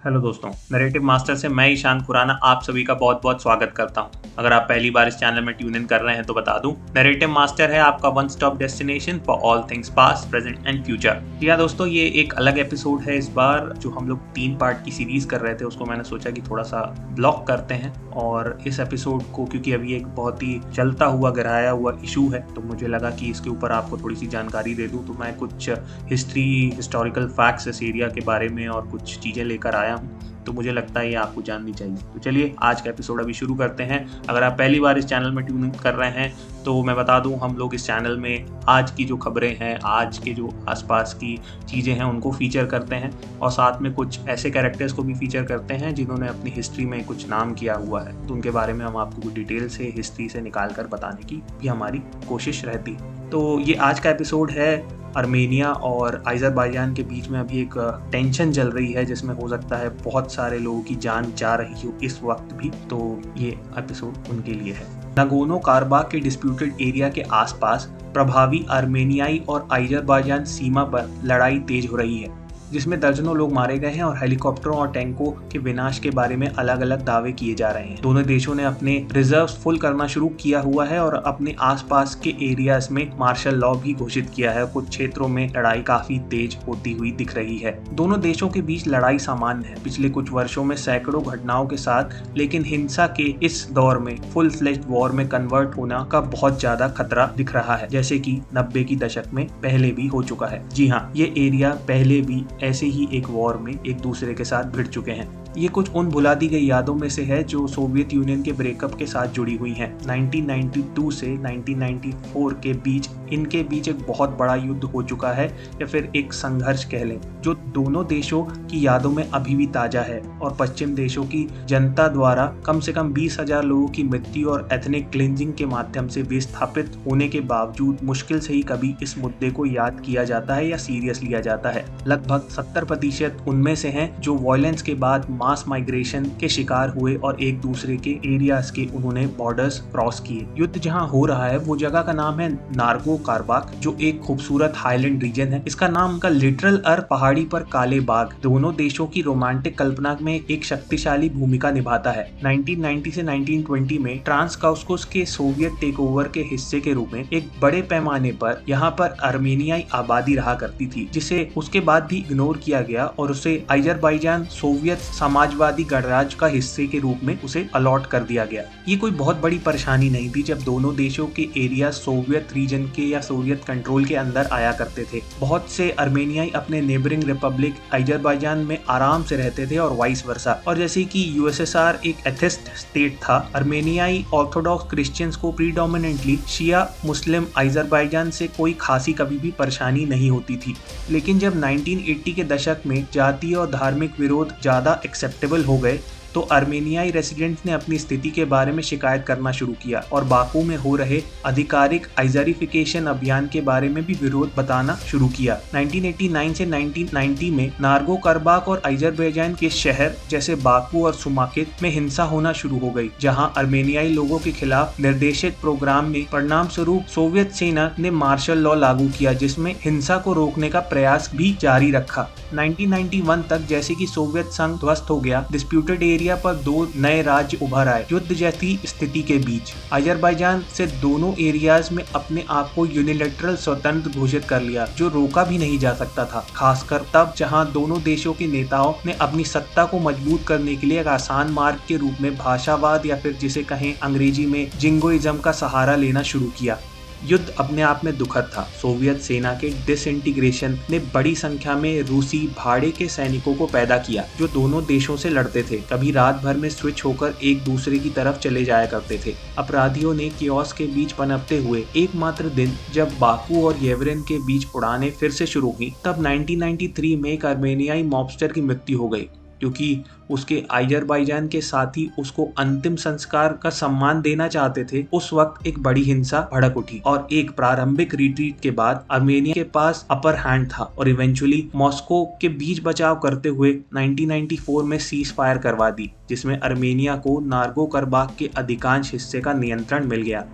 Hello दोस्तों narrative master से मैं ईशान खुराना आप सभी का बहुत बहुत स्वागत करता हूँ। अगर आप पहली बार इस चैनल में ट्यून इन कर रहे हैं तो बता दूँ नरेटिव मास्टर है आपका one stop destination for all things past present and future या दोस्तों, ये एक अलग एपिसोड है इस बार, जो हम लोग तीन पार्ट की सीरीज़ कर रहे थे, उसको मैंने सोचा कि थोड़ा सा ब्लॉक करते हैं। और इस एपिसोड को, क्योंकि अभी एक बहुत ही चलता हुआ, गहराया हुआ इशू है तो मुझे लगा कि इसके ऊपर आपको थोड़ी सी जानकारी दे दूँ। तो मैं कुछ हिस्ट्री हिस्टोरिकल फैक्ट्स इस एरिया के बारे में और कुछ चीज़ें लेकर आया हूँ तो मुझे लगता है ये आपको जाननी चाहिए। तो चलिए, आज का एपिसोड अभी शुरू करते हैं। अगर आप पहली बार इस चैनल में ट्यून कर रहे हैं तो मैं बता दूँ, हम लोग इस चैनल में आज की जो खबरें हैं, आज के जो आसपास की चीज़ें हैं, उनको फीचर करते हैं और साथ में कुछ ऐसे कैरेक्टर्स को भी फीचर करते हैं, जिन्होंने अपनी हिस्ट्री में कुछ नाम किया हुआ है। तो उनके बारे में हम आपको कुछ डिटेल से हिस्ट्री से निकाल कर बताने की भी हमारी कोशिश रहती। है तो ये आज का एपिसोड है। अर्मेनिया और आइजरबाइजान के बीच में अभी एक टेंशन चल रही है, जिसमें हो सकता है बहुत सारे लोगों की जान जा रही हो इस वक्त भी। तो ये एपिसोड उनके लिए है। नगोनो कारबाग के डिस्प्यूटेड एरिया के आसपास प्रभावी आर्मेनियाई और आइजरबाइजान सीमा पर लड़ाई तेज हो रही है। जिसमें दर्जनों लोग मारे गए हैं और हेलीकॉप्टरों और टैंकों के विनाश के बारे में अलग अलग दावे किए जा रहे हैं। दोनों देशों ने अपने रिज़र्व फुल करना शुरू किया हुआ है और अपने आसपास के एरियाज़ में मार्शल लॉ भी घोषित किया है। कुछ क्षेत्रों में लड़ाई काफ़ी तेज होती हुई दिख रही है। दोनों देशों के बीच लड़ाई सामान्य है। पिछले कुछ वर्षों में सैकड़ों घटनाओं के साथ, लेकिन हिंसा के इस दौर में फुल फ्लेज वॉर में कन्वर्ट होना का बहुत ज़्यादा खतरा दिख रहा है। जैसे कि नब्बे की दशक में पहले भी हो चुका है। जी हाँ ये एरिया पहले भी ऐसे ही एक वॉर में एक दूसरे के साथ भिड़ चुके हैं। ये कुछ उन भुला दी गई यादों में से है जो सोवियत यूनियन के ब्रेकअप के साथ जुड़ी हुई हैं। 1992 से 1994 के बीच, इनके बीच एक बहुत बड़ा युद्ध हो चुका है, या फिर एक संघर्ष कह लें, जो दोनों देशों की यादों में अभी भी ताज़ा है और पश्चिम देशों की जनता द्वारा कम से कम बीस हज़ार लोगों की मृत्यु और एथनिक क्लिनजिंग के माध्यम से विस्थापित होने के बावजूद मुश्किल से ही कभी इस मुद्दे को याद किया जाता है या सीरियस लिया जाता है। लगभग सत्तर प्रतिशत उनमें से हैं जो वॉयलेंस के बाद मास माइग्रेशन के शिकार हुए और एक दूसरे के एरियाज़ के उन्होंने बॉर्डर्स क्रॉस किए। युद्ध जहाँ हो रहा है, वो जगह का नाम है नार्गो कारबाक, जो एक खूबसूरत हाईलैंड रीजन है। इसका नाम का लिटरल अर्थ पहाड़ी पर काले बाग, दोनों देशों की रोमांटिक कल्पना में एक शक्तिशाली भूमिका निभाता है। 1990 से 1920 में ट्रांस काउस्कोस के सोवियत टेक ओवर के हिस्से के रूप में एक बड़े पैमाने पर यहाँ पर अर्मेनियाई आबादी रहा करती थी, जिसे उसके बाद भी इग्नोर किया गया और उसे अजरबैजान सोवियत समाजवादी गणराज्य का हिस्से के रूप में उसे अलॉट कर दिया गया। ये कोई बहुत बड़ी परेशानी नहीं थी जब दोनों देशों के एरिया सोवियत रीजन के या सोवियत कंट्रोल के अंदर आया करते थे। बहुत से अर्मेनियाई अपने नेबरिंग रिपब्लिक अजरबैजान में आराम से रहते थे और वाइस वर्षा और जैसे कि यूएसएसआर एक एथिस्ट स्टेट था, अर्मेनियाई ऑर्थोडॉक्स क्रिश्चियंस को प्रीडोमिनेटली शिया, मुस्लिम, अजरबैजान से कोई खासी कभी भी परेशानी नहीं होती थी। लेकिन जब 1980 के दशक में जातीय और धार्मिक विरोध ज़्यादा एक्सेप्टेबल हो गए। तो अर्मेनियाई रेसिडेंट्स ने अपनी स्थिति के बारे में शिकायत करना शुरू किया और बाकू में हो रहे आधिकारिक आइजरिफिकेशन अभियान के बारे में भी विरोध बताना शुरू किया। 1989 से 1990 में नार्गो करबाक और अजरबैजान के शहर जैसे बाकू और सुमाकित में हिंसा होना शुरू हो गई, जहाँ अर्मेनियाई लोगों के खिलाफ निर्देशित प्रोग्राम में परिणाम स्वरूप सोवियत सेना ने मार्शल लॉ लागू किया, जिसमें हिंसा को रोकने का प्रयास भी जारी रखा। 1991 तक जैसे कि सोवियत संघ ध्वस्त हो गया डिस्प्यूटेड एरिया पर दो नए राज्य उभर आए, युद्ध जैसी स्थिति के बीच। अजरबैजान से दोनों एरियाज़ में अपने आप को यूनिलेटरल स्वतंत्र घोषित कर लिया, जो रोका भी नहीं जा सकता था। खासकर तब, जहाँ दोनों देशों के नेताओं ने अपनी सत्ता को मज़बूत करने के लिए एक आसान मार्ग के रूप में भाषावाद या फिर जिसे कहें अंग्रेज़ी में जिंगोइज्म का सहारा लेना शुरू किया। युद्ध अपने आप में दुखद था। सोवियत सेना के डिसइंटीग्रेशन ने बड़ी संख्या में रूसी भाड़े के सैनिकों को पैदा किया, जो दोनों देशों से लड़ते थे। कभी रात भर में स्विच होकर एक दूसरे की तरफ़ चले जाया करते थे। अपराधियों ने कियोस के बीच पनपते हुए एकमात्र दिन जब बाकू और येवरिन के बीच उड़ाने फिर से शुरू हुई, तब 1993 में एक अर्मेनियाई मॉबस्टर की मृत्यु हो गई। क्योंकि उसके आइजरबाईजान के साथ ही उसको अंतिम संस्कार का सम्मान देना चाहते थे, उस वक्त एक बड़ी हिंसा भड़क उठी और एक प्रारंभिक रिट्रीट के बाद अर्मेनिया के पास अपर हैंड था और इवेंचुअली मॉस्को के बीच बचाव करते हुए 1994 में सीज फायर करवा दी, जिसमें अर्मेनिया को नार्गो करबाग के अधिकांश हिस्से का नियंत्रण मिल गया।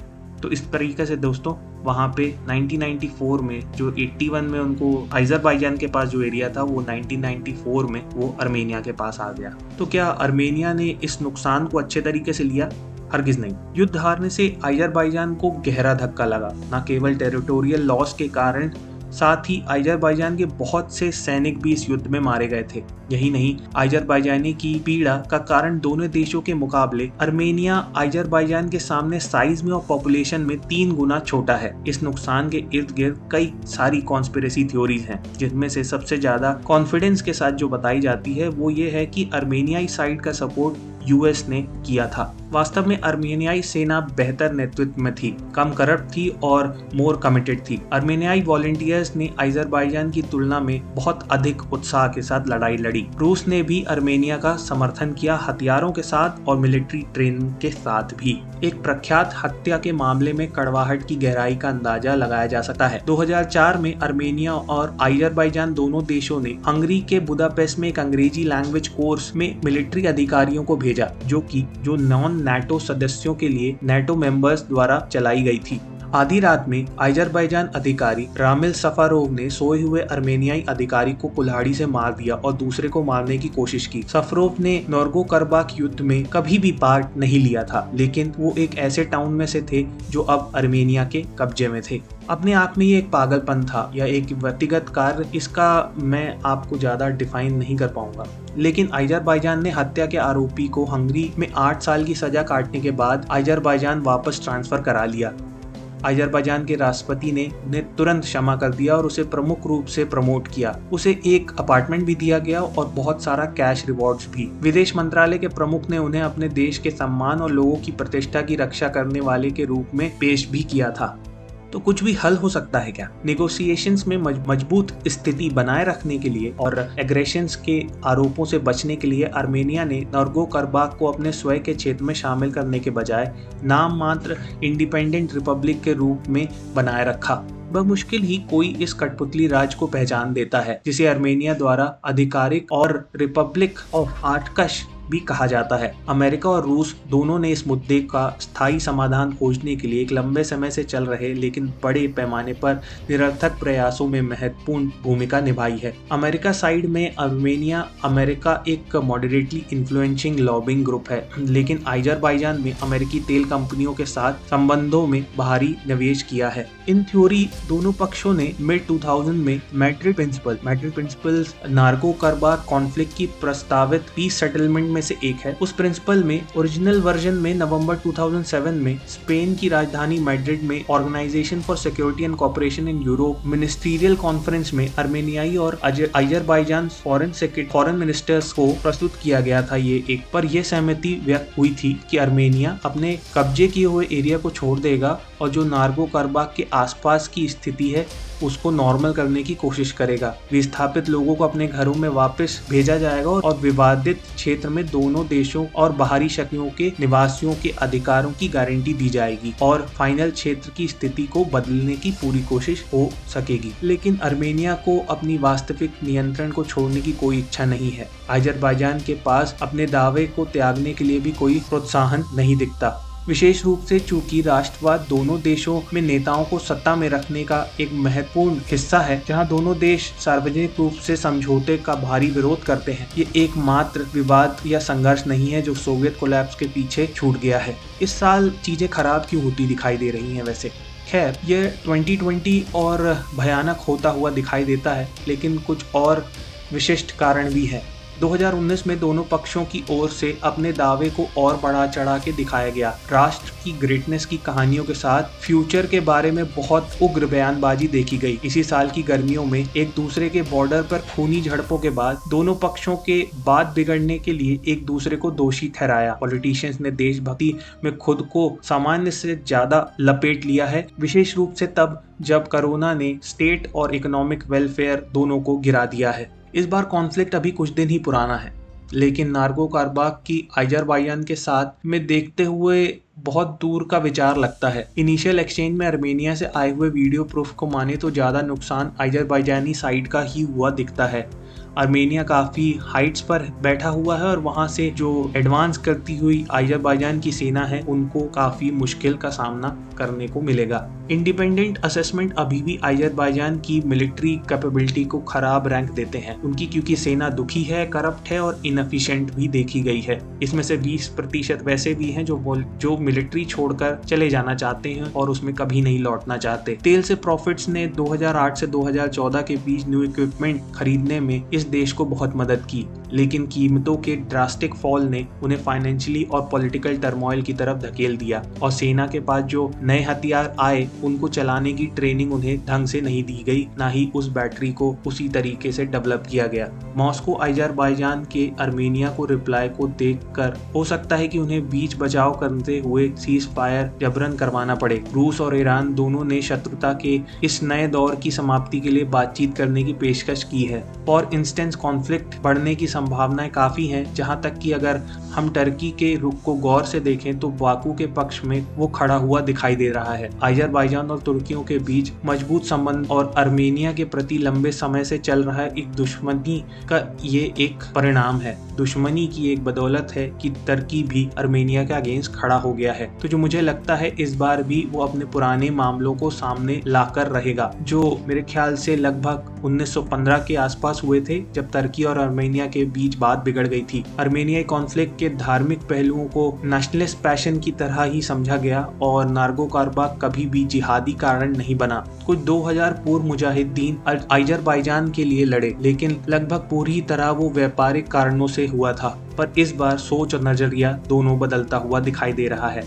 तो इस तरीके से दोस्तों, वहाँ पे 1994 में, जो 81 में उनको आइजरबाईजान के पास जो एरिया था, वो 1994 में वो अर्मेनिया के पास आ गया। तो क्या अर्मेनिया ने इस नुकसान को अच्छे तरीके से लिया? हरगिज नहीं। युद्ध हारने से आइजर को गहरा धक्का लगा, ना केवल टेरिटोरियल लॉस के कारण साथ ही आइजरबाइजान के बहुत से सैनिक भी इस युद्ध में मारे गए थे। यही नहीं आइजरबाइजानी की पीड़ा का कारण दोनों देशों के मुकाबले अर्मेनिया आइजरबाइजान के सामने साइज़ में और पॉपुलेशन में तीन गुना छोटा है। इस नुकसान के इर्द गिर्द कई सारी कॉन्स्पिरेसी थ्योरीज हैं, जिनमें से सबसे ज़्यादा कॉन्फिडेंस के साथ जो बताई जाती है, वो ये है कि अर्मेनियाई साइड का सपोर्ट यूएस ने किया था। वास्तव में अर्मेनियाई सेना बेहतर नेतृत्व में थी, कम करप्ट थी और मोर कमिटेड थी। अर्मेनियाई वॉलेंटियर्स ने आइजरबाईजान की तुलना में बहुत अधिक उत्साह के साथ लड़ाई लड़ी। रूस ने भी अर्मेनिया का समर्थन किया हथियारों के साथ और मिलिट्री ट्रेन के साथ भी। एक प्रख्यात हत्या के मामले में कड़वाहट की गहराई का अंदाज़ा लगाया जा सकता है। 2004 में अर्मेनिया और आइजरबाईजान दोनों देशों ने हंगरी के बुदापेस्ट में एक अंग्रेज़ी लैंग्वेज कोर्स में मिलिट्री अधिकारियों को भेजा, जो कि जो नॉन नेटो सदस्यों के लिए नेटो मेंबर्स द्वारा चलाई गई थी। आधी रात में आइजरबाईजान अधिकारी रामिल सफारोव ने सोए हुए अर्मेनियाई अधिकारी को कुल्हाड़ी से मार दिया और दूसरे को मारने की कोशिश की। सफरोव ने नोर्गो करबाक युद्ध में कभी भी पार्ट नहीं लिया था, लेकिन वो एक ऐसे टाउन में से थे जो अब अर्मेनिया के कब्जे में थे। अपने आप में ये एक पागलपन था या एक व्यक्तिगत कार्य, इसका मैं आपको ज़्यादा डिफाइन नहीं कर पाऊँगा। लेकिन आइजरबाईजान ने हत्या के आरोपी को हंगरी में आठ साल की सजा काटने के बाद आइजरबाईजान वापस ट्रांसफ़र करा लिया। अजरबैजान के राष्ट्रपति ने उन्हें तुरंत क्षमा कर दिया और उसे प्रमुख रूप से प्रमोट किया। उसे एक अपार्टमेंट भी दिया गया और बहुत सारा कैश रिवॉर्ड्स भी। विदेश मंत्रालय के प्रमुख ने उन्हें अपने देश के सम्मान और लोगों की प्रतिष्ठा की रक्षा करने वाले के रूप में पेश भी किया था। तो कुछ भी हल हो सकता है क्या? निगोसिएशंस में मज़बूत स्थिति बनाए रखने के लिए और एग्रेशन के आरोपों से बचने के लिए आर्मेनिया ने नर्गो करबाग को अपने स्वयं के क्षेत्र में शामिल करने के बजाय नाम मात्र इंडिपेंडेंट रिपब्लिक के रूप में बनाए रखा। बमुश्किल ही कोई इस कठपुतली राज को पहचान देता है, जिसे अर्मेनिया द्वारा आधिकारिक और रिपब्लिक ऑफ़ आर्टकश भी कहा जाता है। अमेरिका और रूस दोनों ने इस मुद्दे का स्थायी समाधान खोजने के लिए एक लंबे समय से चल रहे लेकिन बड़े पैमाने पर निरर्थक प्रयासों में महत्वपूर्ण भूमिका निभाई है। अमेरिका साइड में अर्मेनिया अमेरिका एक मॉडरेटली इन्फ्लुएंशिंग लॉबिंग ग्रुप है, लेकिन आइजरबाईजान में अमेरिकी तेल कंपनियों के साथ संबंधों में भारी निवेश किया है। इन थ्योरी दोनों पक्षों ने मिड 2000 में Madrid principle Madrid principle Nagorno Karabakh conflict की प्रस्तावित पीस सेटलमेंट में से एक है। उस प्रिंसिपल में ओरिजिनल वर्जन में नवंबर 2007 में स्पेन की राजधानी मैड्रिड में organisation for security and cooperation in Europe ministerial conference में अर्मेनियाई और अजरबाईजान फॉरेन फॉरेन मिनिस्टर्स को प्रस्तुत किया गया था ये एक। पर यह सहमति व्यक्त हुई थी कि अर्मेनिया अपने कब्जे किए हुए एरिया को छोड़ देगा और जो नार्गो करबाग के आसपास की स्थिति है, उसको नॉर्मल करने की कोशिश करेगा। विस्थापित लोगों को अपने घरों में वापस भेजा जाएगा और विवादित क्षेत्र में दोनों देशों और बाहरी शक्तियों के निवासियों के अधिकारों की गारंटी दी जाएगी और फाइनल क्षेत्र की स्थिति को बदलने की पूरी कोशिश हो सकेगी। लेकिन अर्मेनिया को अपनी वास्तविक नियंत्रण को छोड़ने की कोई इच्छा नहीं है। आजरबाईजान के पास अपने दावे को त्यागने के लिए भी कोई प्रोत्साहन नहीं दिखता। विशेष रूप से चूँकि राष्ट्रवाद दोनों देशों में नेताओं को सत्ता में रखने का एक महत्वपूर्ण हिस्सा है, जहाँ दोनों देश सार्वजनिक रूप से समझौते का भारी विरोध करते हैं। ये एकमात्र विवाद या संघर्ष नहीं है जो सोवियत कोलैप्स के पीछे छूट गया है। इस साल चीज़ें खराब क्यों होती दिखाई दे रही हैं वैसे? खैर, ये 2020 और भयानक होता हुआ दिखाई देता है, लेकिन कुछ और विशिष्ट कारण भी है। 2019 में दोनों पक्षों की ओर से अपने दावे को और बढ़ा चढ़ा के दिखाया गया। राष्ट्र की ग्रेटनेस की कहानियों के साथ फ्यूचर के बारे में बहुत उग्र बयानबाजी देखी गई। इसी साल की गर्मियों में एक दूसरे के बॉर्डर पर खूनी झड़पों के बाद दोनों पक्षों के बात बिगड़ने के लिए एक दूसरे को दोषी ठहराया। पॉलिटिशियंस ने देशभक्ति में खुद को सामान्य से ज़्यादा लपेट लिया है। विशेष रूप से तब जब कोरोना ने स्टेट और इकोनॉमिक वेलफेयर दोनों को गिरा दिया है। इस बार कॉन्फ्लिक्ट अभी कुछ दिन ही पुराना है। लेकिन नार्गो कारबाग की आइजरबाईजान के साथ में देखते हुए बहुत दूर का विचार लगता है। इनिशियल एक्सचेंज में अर्मेनिया से आए हुए वीडियो प्रूफ को माने तो ज़्यादा नुकसान आइजरबाईजानी साइड का ही हुआ दिखता है। आर्मेनिया काफ़ी हाइट्स पर बैठा हुआ है और वहाँ से जो एडवांस करती हुई आजरबाईजान की सेना है, उनको काफ़ी मुश्किल का सामना करने को मिलेगा। इंडिपेंडेंट असेसमेंट अभी भी आजरबाईजान की मिलिट्री कैपेबिलिटी को खराब रैंक देते हैं। उनकी क्योंकि सेना दुखी है करप्ट है और इनफिशियंट भी देखी गई है। इसमें से 20 प्रतिशत वैसे भी हैं जो जो मिलिट्री छोड़कर चले जाना चाहते हैं और उसमें कभी नहीं लौटना चाहते। तेल से प्रॉफिट्स ने 2008 से 2014 के बीच न्यू इक्विपमेंट खरीदने में इस देश को बहुत मदद की। लेकिन कीमतों के ड्रास्टिक फॉल ने उन्हें फाइनेंशियली और पॉलिटिकल टर्मोइल की तरफ़ धकेल दिया। और सेना के पास जो नए हथियार आए, उनको चलाने की ट्रेनिंग उन्हें ढंग से नहीं दी गई, ना ही उस बैटरी को उसी तरीके से डेवलप किया गया। मॉस्को अजरबैजान के अर्मेनिया को रिप्लाई को देखकर, हो सकता है कि उन्हें बीच बचाव करते हुए सीज फायर जबरन करवाना पड़े। रूस और ईरान दोनों ने शत्रुता के इस नए दौर की समाप्ति के लिए बातचीत करने की पेशकश की है। और इंस्टेंस कॉन्फ्लिक्ट बढ़ने की संभावनाएँ काफ़ी हैं, जहाँ तक कि अगर हम टर्की के रुख को गौर से देखें तो बाकू के पक्ष में वो खड़ा हुआ दिखाई दे रहा है। अजरबैजान और तुर्कियों के बीच मज़बूत संबंध और अर्मेनिया के प्रति लंबे समय से चल रहा एक दुश्मनी का ये एक परिणाम है। दुश्मनी की एक बदौलत है कि तुर्की भी अर्मेनिया के अगेंस्ट खड़ा हो गया है। तो जो मुझे लगता है, इस बार भी वो अपने पुराने मामलों को सामने लाकर रहेगा, जो मेरे ख्याल से लगभग 1915 के आसपास हुए थे, जब तुर्की और अर्मेनिया के बीच बात बिगड़ गई थी। अर्मेनियाई कॉन्फ्लिक्ट के धार्मिक पहलुओं को नेशनलिस्ट पैशन की तरह ही समझा गया और नार्गो कारबा कभी भी जिहादी कारण नहीं बना। कुछ 2000 पूर्व मुजाहिदीन अजरबैजान के लिए लड़े, लेकिन लगभग पूरी तरह वो व्यापारिक कारणों से हुआ था, पर इस बार सोच और नज़रिया दोनों बदलता हुआ दिखाई दे रहा है।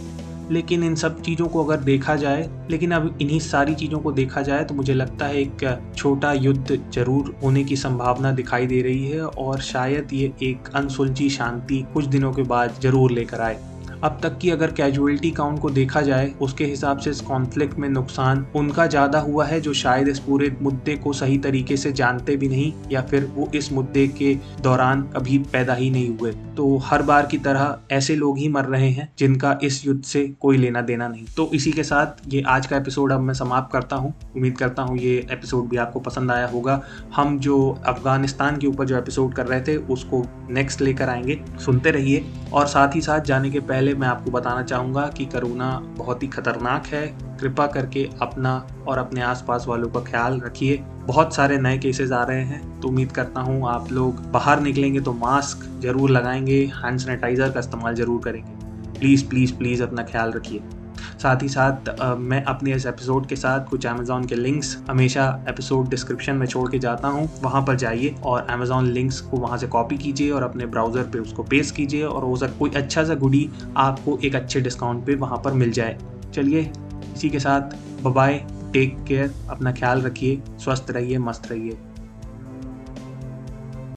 लेकिन इन सब चीज़ों को अगर देखा जाए, लेकिन अब इन्हीं सारी चीज़ों को देखा जाए तो मुझे लगता है एक छोटा युद्ध ज़रूर होने की संभावना दिखाई दे रही है, और शायद ये एक अनसुलझी शांति कुछ दिनों के बाद ज़रूर लेकर आए। अब तक की अगर कैजुअलिटी काउंट को देखा जाए, उसके हिसाब से इस कॉन्फ्लिक्ट में नुकसान उनका ज़्यादा हुआ है, जो शायद इस पूरे मुद्दे को सही तरीके से जानते भी नहीं, या फिर वो इस मुद्दे के दौरान कभी पैदा ही नहीं हुए। तो हर बार की तरह ऐसे लोग ही मर रहे हैं, जिनका इस युद्ध से कोई लेना देना नहीं। तो इसी के साथ ये आज का एपिसोड अब मैं समाप्त करता हूँ। उम्मीद करता हूँ ये एपिसोड भी आपको पसंद आया होगा। हम जो अफ़गानिस्तान के ऊपर जो एपिसोड कर रहे थे, उसको नेक्स्ट लेकर आएँगे। सुनते रहिए और साथ ही साथ जाने के पहले मैं आपको बताना चाहूँगा कि करोना बहुत ही खतरनाक है। कृपा करके अपना और अपने आसपास वालों का ख्याल रखिए। बहुत सारे नए केसेस आ रहे हैं। तो उम्मीद करता हूँ आप लोग बाहर निकलेंगे तो मास्क ज़रूर लगाएँगे। हैंड सैनिटाइजर का इस्तेमाल ज़रूर करेंगे। प्लीज़ प्लीज़ प्लीज़ अपना ख्याल रखिए। साथ ही साथ मैं अपने इस एपिसोड के साथ कुछ अमेजोन के लिंक्स हमेशा एपिसोड डिस्क्रिप्शन में छोड़ के जाता हूँ। वहाँ पर जाइए और अमेजोन लिंक्स को वहाँ से कॉपी कीजिए और अपने ब्राउज़र पर पे उसको पेस्ट कीजिए और हो सकता कोई अच्छा सा गुडी आपको एक अच्छे डिस्काउंट पे वहाँ पर मिल जाए। चलिए, इसी के साथ बाय टेक केयर अपना ख्याल रखिए, स्वस्थ रहिए, मस्त रहिए।